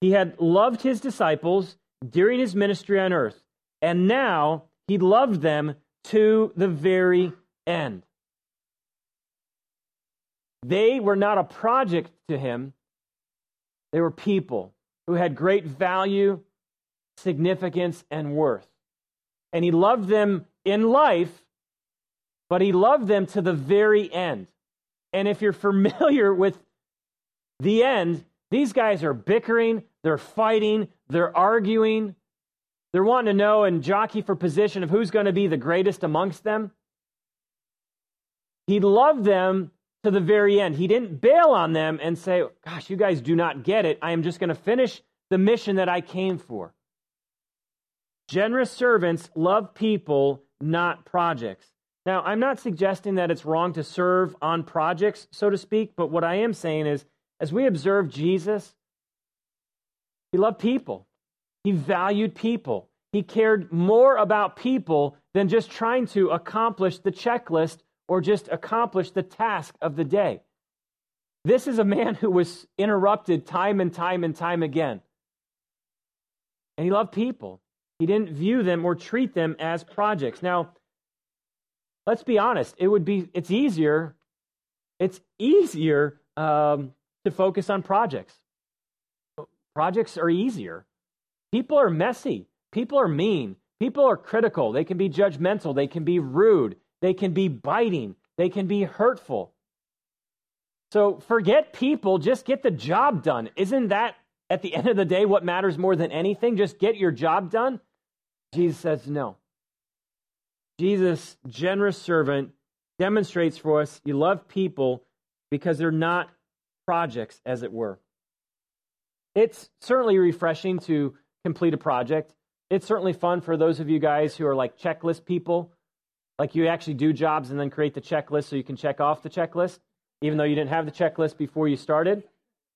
He had loved his disciples during his ministry on earth, and now he loved them to the very end. They were not a project to him, they were people who had great value, significance, and worth. And he loved them in life, but he loved them to the very end. And if you're *laughs* familiar with the end, these guys are bickering, they're fighting, they're arguing, they're wanting to know and jockey for position of who's going to be the greatest amongst them. He loved them to the very end. He didn't bail on them and say, Gosh, you guys do not get it. I am just going to finish the mission that I came for. Generous servants love people, not projects. Now, I'm not suggesting that it's wrong to serve on projects, so to speak, but what I am saying is, as we observe Jesus, he loved people, he valued people, he cared more about people than just trying to accomplish the checklist or just accomplish the task of the day. This is a man who was interrupted time and time and time again. And he loved people. He didn't view them or treat them as projects. Now, let's be honest, it would be it's easier it's easier um, to focus on projects. Projects are easier. People are messy. People are mean. People are critical. They can be judgmental. They can be rude. They can be biting. They can be hurtful. So forget people, just get the job done. Isn't that, at the end of the day, what matters more than anything? Just get your job done? Jesus says no. Jesus, generous servant, demonstrates for us you love people because they're not projects, as it were. It's certainly refreshing to complete a project. It's certainly fun for those of you guys who are like checklist people. Like you actually do jobs and then create the checklist so you can check off the checklist even though you didn't have the checklist before you started.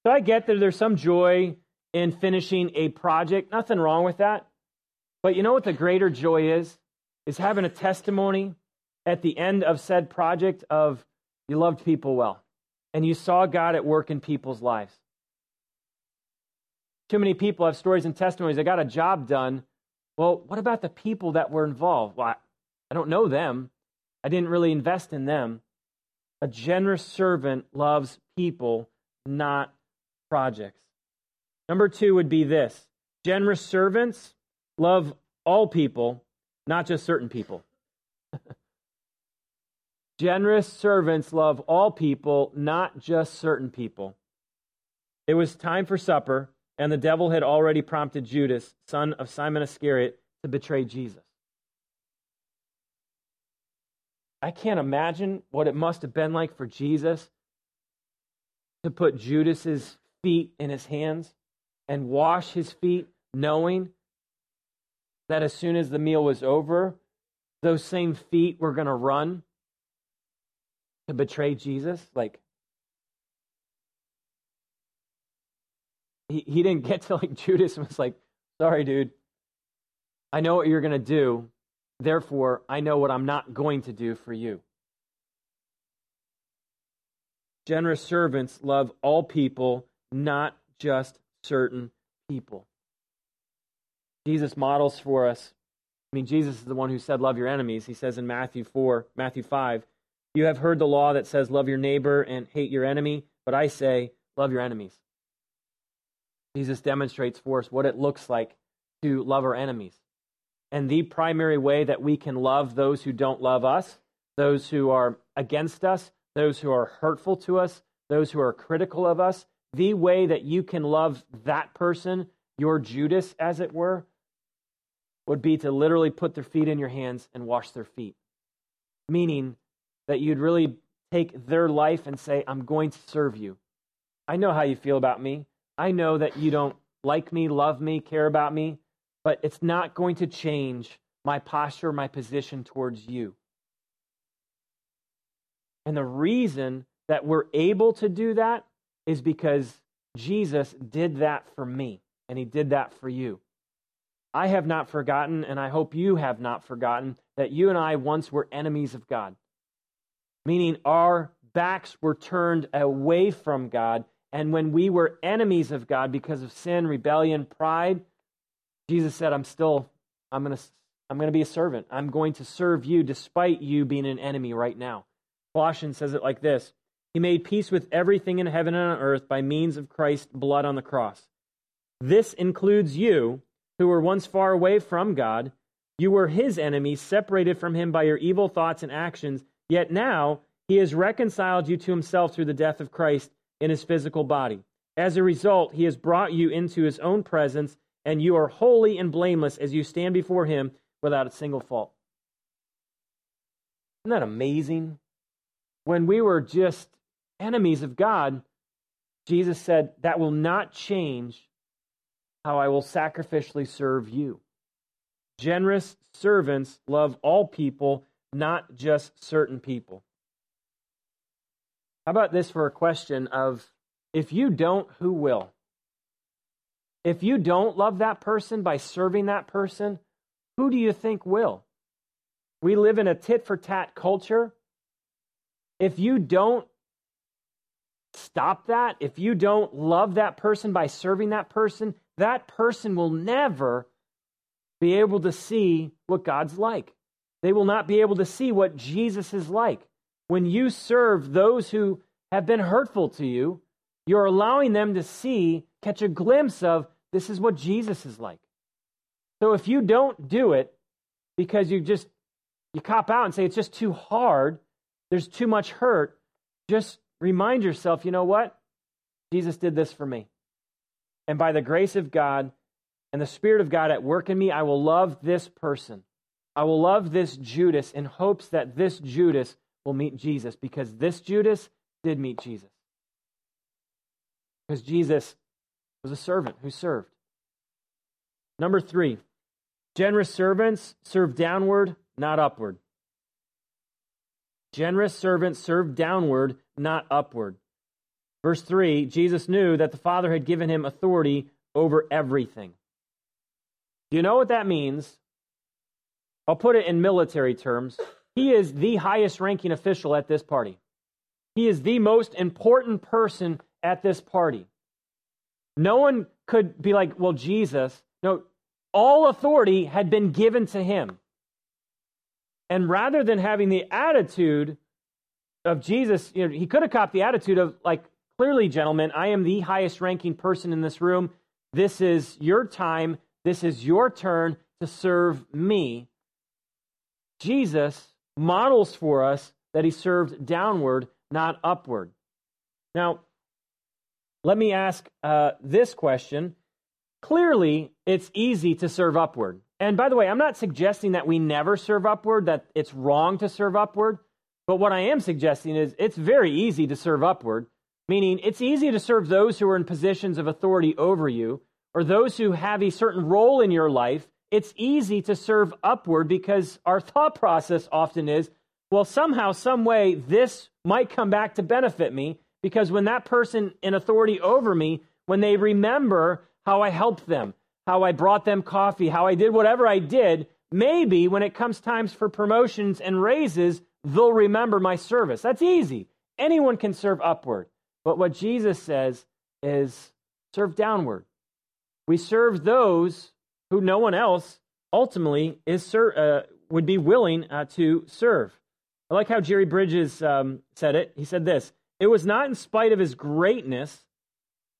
So I get that there's some joy in finishing a project. Nothing wrong with that. But you know what the greater joy is? Is having a testimony at the end of said project of you loved people well and you saw God at work in people's lives. Too many people have stories and testimonies. They got a job done. Well, what about the people that were involved? Well, I don't know them. I didn't really invest in them. A generous servant loves people, not projects. Number two would be this generous servants love all people, not just certain people. generous servants love all people, not just certain people. It was time for supper, and the devil had already prompted Judas, son of Simon Iscariot, to betray Jesus. I can't imagine what it must have been like for Jesus to put Judas's feet in his hands and wash his feet, knowing that as soon as the meal was over, those same feet were going to run to betray Jesus. Like, he, he didn't get to like *laughs* Judas was like, sorry, dude. I know what you're going to do, Therefore, I know what I'm not going to do for you. Generous servants love all people, not just certain people. Jesus models for us. I mean, Jesus is the one who said, Love your enemies. He says in Matthew 4, Matthew 5, You have heard the law that says, Love your neighbor and hate your enemy, but I say, Love your enemies. Jesus demonstrates for us what it looks like to love our enemies and the primary way that we can love those who don't love us, those who are against us, those who are hurtful to us, those who are critical of us, the way that you can love that person, your Judas, as it were, would be to literally put their feet in your hands and wash their feet. Meaning that you'd really take their life and say, I'm going to serve you. I know how you feel about me. I know that you don't like me, love me, care about me but it's not going to change my posture, my position towards you. And the reason that we're able to do that is because Jesus did that for me, and he did that for you. I have not forgotten, and I hope you have not forgotten, that you and I once were enemies of God, meaning our backs were turned away from God. And when we were enemies of God because of sin, rebellion, pride, Jesus said, I'm still, I'm going to, I'm going to be a servant. I'm going to serve you despite you being an enemy right now. Colossians says it like this He made peace with everything in heaven and on earth by means of Christ's blood on the cross. This includes you, who were once far away from God. You were his enemies, separated from him by your evil thoughts and actions, yet now he has reconciled you to himself through the death of Christ in his physical body. As a result, he has brought you into his own presence and you are holy and blameless as you stand before him without a single fault. Isn't that amazing? When we were just enemies of God, Jesus said, That will not change how I will sacrificially serve you. Generous servants love all people, not just certain people. How about this for a question of if you don't, who will? If you don't love that person by serving that person, who do you think will? We live in a tit for tat culture. If you don't stop that, if you don't love that person by serving that person, that person will never be able to see what God's like. They will not be able to see what Jesus is like. When you serve those who have been hurtful to you, you're allowing them to see, catch a glimpse of this is what Jesus is like. So if you don't do it because you just you cop out and say it's just too hard, there's too much hurt, just remind yourself, you know what? Jesus did this for me. And by the grace of God and the Spirit of God at work in me, I will love this person. I will love this Judas in hopes that this Judas will meet Jesus because this Judas did meet Jesus. Because Jesus was a servant who served. Number three, generous servants serve downward, not upward. Generous servants serve downward, not upward. Verse 3 Jesus knew that the Father had given him authority over everything. Do you know what that means? I'll put it in military terms. He is the highest ranking official at this party. He is the most important person at this party. No one could be like, well, Jesus. No, all authority had been given to him. And rather than having the attitude of Jesus, you know, he could have copped the attitude of, like, clearly, gentlemen, I am the highest ranking person in this room. This is your time. This is your turn to serve me. Jesus models for us that he served downward, not upward. Now, let me ask uh, this question. Clearly, it's easy to serve upward. And by the way, I'm not suggesting that we never serve upward, that it's wrong to serve upward. But what I am suggesting is it's very easy to serve upward, meaning it's easy to serve those who are in positions of authority over you or those who have a certain role in your life. It's easy to serve upward because our thought process often is, well, somehow, some way, this might come back to benefit me because when that person in authority over me, when they remember how I helped them, how I brought them coffee, how I did whatever I did, maybe when it comes times for promotions and raises, they'll remember my service. That's easy. Anyone can serve upward. But what Jesus says is serve downward. We serve those who no one else ultimately is ser- uh, would be willing uh, to serve. I like how Jerry Bridges um, said it. He said this It was not in spite of his greatness,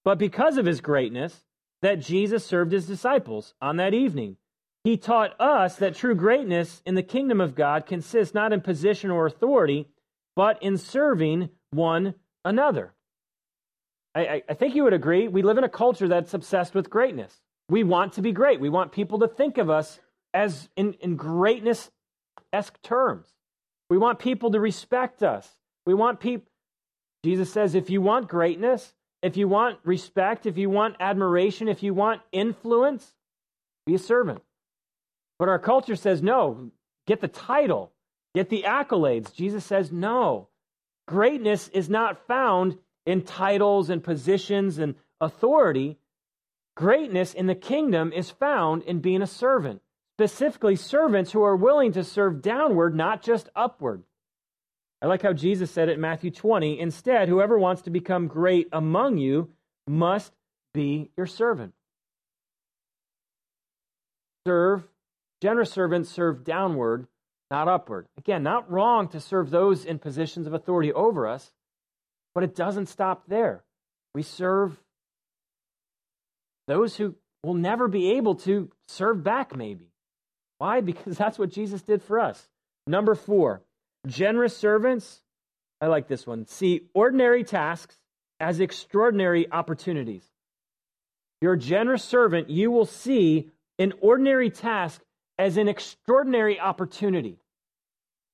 but because of his greatness that Jesus served his disciples on that evening. He taught us that true greatness in the kingdom of God consists not in position or authority, but in serving one another. I, I, think you would agree. We live in a culture that's obsessed with greatness. We want to be great. We want people to think of us as in, in greatness esque terms. We want people to respect us. We want people. Jesus says, if you want greatness, if you want respect, if you want admiration, if you want influence, be a servant. But our culture says, no, get the title, get the accolades. Jesus says, no. Greatness is not found in titles and positions and authority. Greatness in the kingdom is found in being a servant, specifically servants who are willing to serve downward, not just upward. I like how Jesus said it in Matthew 20. Instead, whoever wants to become great among you must be your servant. Serve, generous servants serve downward, not upward. Again, not wrong to serve those in positions of authority over us, but it doesn't stop there. We serve those who will never be able to serve back, maybe. Why? *laughs* Because that's what Jesus did for us. Number four, Generous servants, I like this one, see ordinary tasks as extraordinary opportunities. You're a generous servant, you will see an ordinary task as an extraordinary opportunity.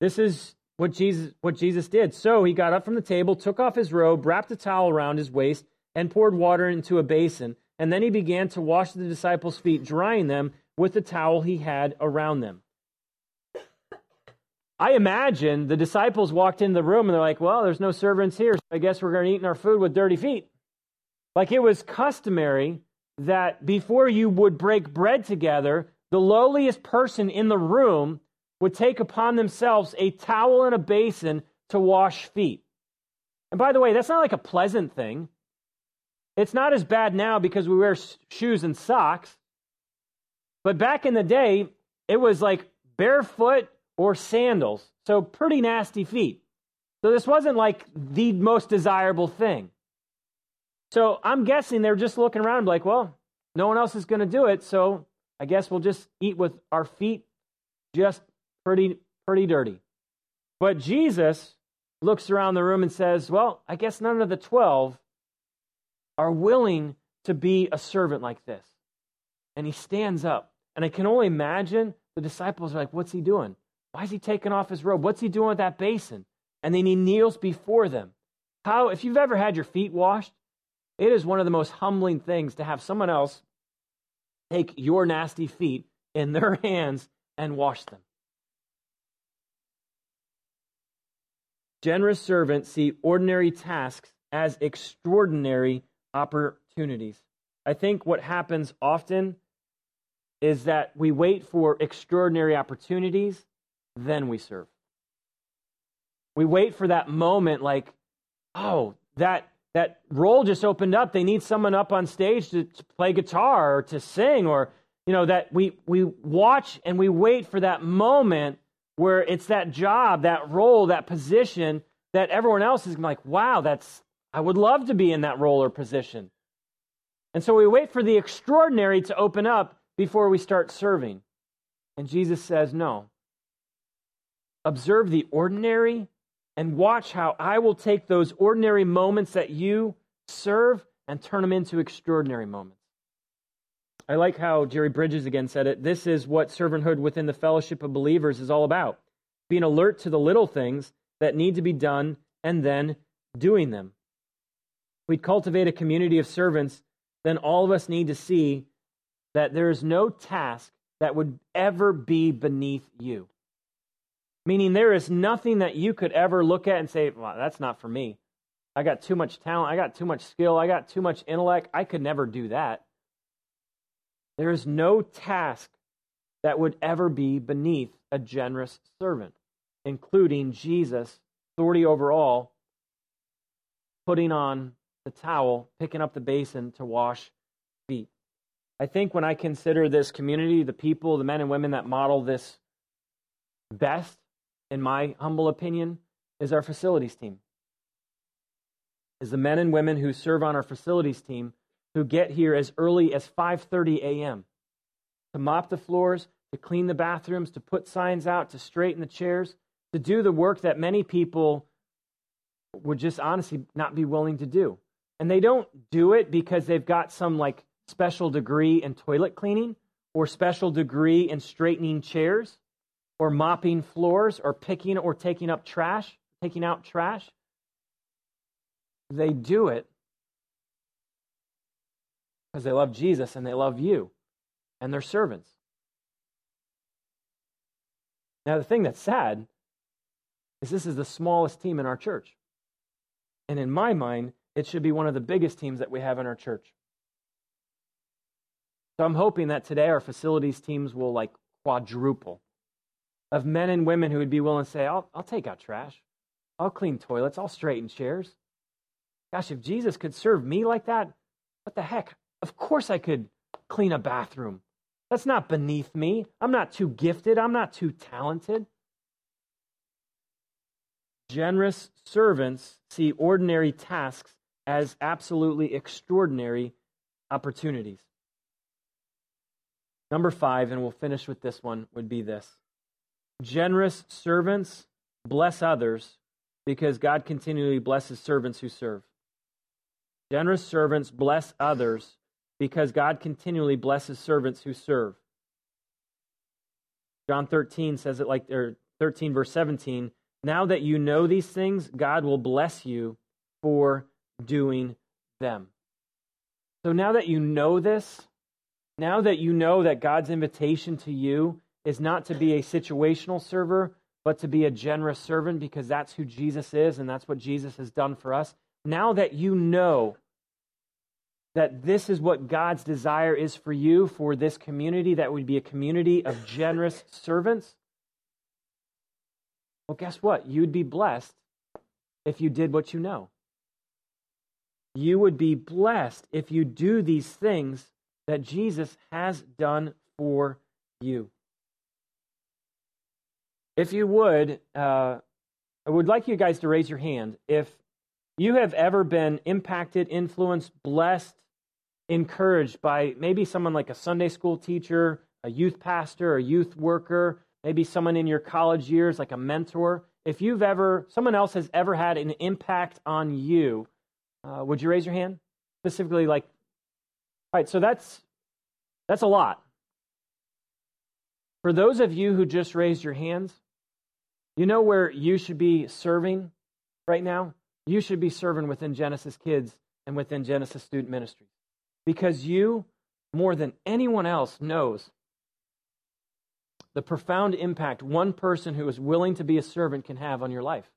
This is what Jesus, what Jesus did. So he got up from the table, took off his robe, wrapped a towel around his waist, and poured water into a basin. And then he began to wash the disciples' feet, drying them with the towel he had around them. I imagine the disciples walked in the room and they're like, well, there's no servants here, so I guess we're going to eat our food with dirty feet. Like it was customary that before you would break bread together, the lowliest person in the room would take upon themselves a towel and a basin to wash feet. And by the way, that's not like a pleasant thing. It's not as bad now because we wear shoes and socks. But back in the day, it was like barefoot or sandals. So pretty nasty feet. So this wasn't like the most desirable thing. So I'm guessing they're just looking around like, well, no one else is going to do it, so I guess we'll just eat with our feet just pretty pretty dirty. But Jesus looks around the room and says, "Well, I guess none of the 12 are willing to be a servant like this." And he stands up. And I can only imagine the disciples are like, "What's he doing? Why is he taking off his robe? What's he doing with that basin?" And then he kneels before them. How if you've ever had your feet washed, it is one of the most humbling things to have someone else take your nasty feet in their *laughs* hands and wash them. Generous servants see ordinary tasks as extraordinary opportunities. I think what happens often is that we wait for extraordinary opportunities, then we serve. We wait for that moment like, oh, that that role just opened up. They need someone up on stage to, to play guitar or to sing or you know that we we watch and we wait for that moment where it's that job, that role, that position that everyone else is like, wow, that's I would love to be in that role or position. And so we wait for the extraordinary to open up before we start serving. And Jesus says, no. Observe the ordinary and watch how I will take those ordinary moments that you serve and turn them into extraordinary moments. I like how Jerry Bridges again said it. This is what servanthood within the fellowship of believers is all about being alert to the little things that need to be done and then doing them. If we cultivate a community of servants, then all of us need to see that there is no task that would ever be beneath you. Meaning, there is nothing that you could ever look at and say, well, that's not for me. I got too much talent. I got too much skill. I got too much intellect. I could never do that. There is no task that would ever be beneath a generous servant, including Jesus, authority over all, putting on the towel, picking up the basin to wash feet. I think when I consider this community, the people, the men and women that model this best, in my humble opinion, is our facilities team. Is the men and women who serve on our facilities team who get here as early as 5:30 a.m. to mop the floors, to clean the bathrooms, to put signs out, to straighten the chairs, to do the work that many people would just honestly not be willing to do. And they don't do it because they've got some like special degree in toilet cleaning or special degree in straightening chairs or mopping floors or picking or taking up trash, taking out trash. They do it because they love Jesus and they love you and they're servants. Now, the thing that's sad is this is the smallest team in our church. And in my mind, it should be one of the biggest teams that we have in our church. So I'm hoping that today our facilities teams will like quadruple of men and women who would be willing to say, I'll, I'll take out trash. I'll clean toilets. I'll straighten chairs. Gosh, if Jesus could serve me like that, what the heck? Of course I could clean a bathroom. That's not beneath me. I'm not too gifted. I'm not too talented. Generous servants see ordinary tasks as absolutely extraordinary opportunities. Number five, and we'll finish with this one, would be this Generous servants bless others because God continually blesses servants who serve. Generous servants bless others because God continually blesses servants who serve. John 13 says it like, or 13 verse 17, now that you know these things, God will bless you for doing them. So now that you know this, now that you know that God's invitation to you is not to be a situational server, but to be a generous servant because that's who Jesus is and that's what Jesus has done for us. Now that you know that this is what God's desire is for you, for this community, that would be a community of generous servants, well, guess what? You'd be blessed if you did what you know. You would be blessed if you do these things that Jesus has done for you. If you would, uh, I would like you guys to raise your hand if you have ever been impacted, influenced, blessed, encouraged by maybe someone like a Sunday school teacher, a youth pastor, a youth worker, maybe someone in your college years like a mentor. If you've ever, someone else has ever had an impact on you, uh, would you raise your hand? Specifically, like, all right, so that's that's a lot. For those of you who just raised your hands, you know where you should be serving right now? You should be serving within Genesis Kids and within Genesis Student Ministries. Because you, more than anyone else, knows the profound impact one person who is willing to be a servant can have on your life.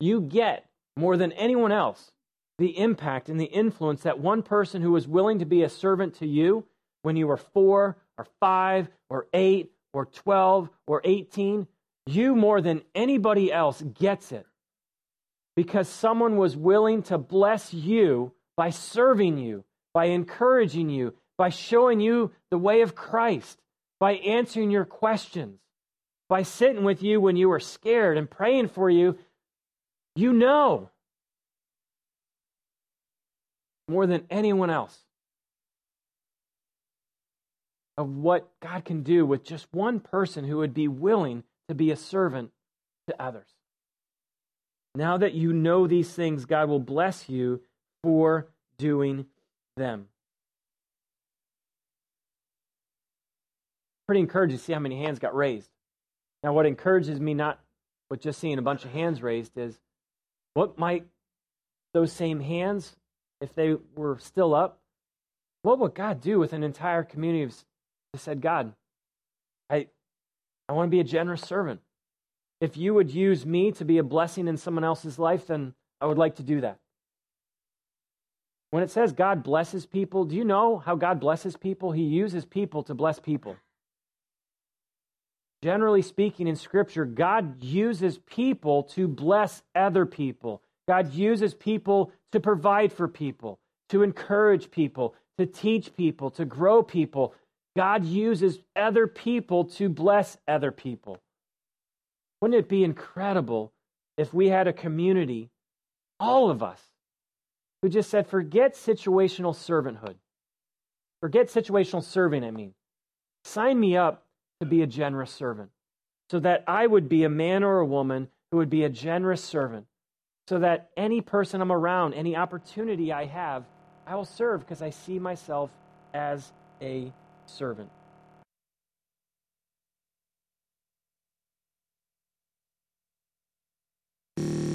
You get, more than anyone else, the impact and the influence that one person who was willing to be a servant to you when you were four or five or eight or 12 or 18, you more than anybody else gets it because someone was willing to bless you by serving you, by encouraging you, by showing you the way of Christ, by answering your questions, by sitting with you when you were scared and praying for you. You know more than anyone else of what God can do with just one person who would be willing to be a servant to others. Now that you know these things, God will bless you for doing them. Pretty encouraged to see how many hands got raised. Now, what encourages me not with just seeing a bunch of hands raised is what might those same hands if they were still up, what would God do with an entire community of said, God, I, I want to be a generous servant. If you would use me to be a blessing in someone else's life, then I would like to do that. When it says God blesses people, do you know how God blesses people? He uses people to bless people. Generally speaking, in Scripture, God uses people to bless other people. God uses people to provide for people, to encourage people, to teach people, to grow people. God uses other people to bless other people. Wouldn't it be incredible if we had a community, all of us, who just said, forget situational servanthood. Forget situational serving, I mean. Sign me up to be a generous servant so that I would be a man or a woman who would be a generous servant so that any person I'm around, any opportunity I have, I will serve because I see myself as a servant. you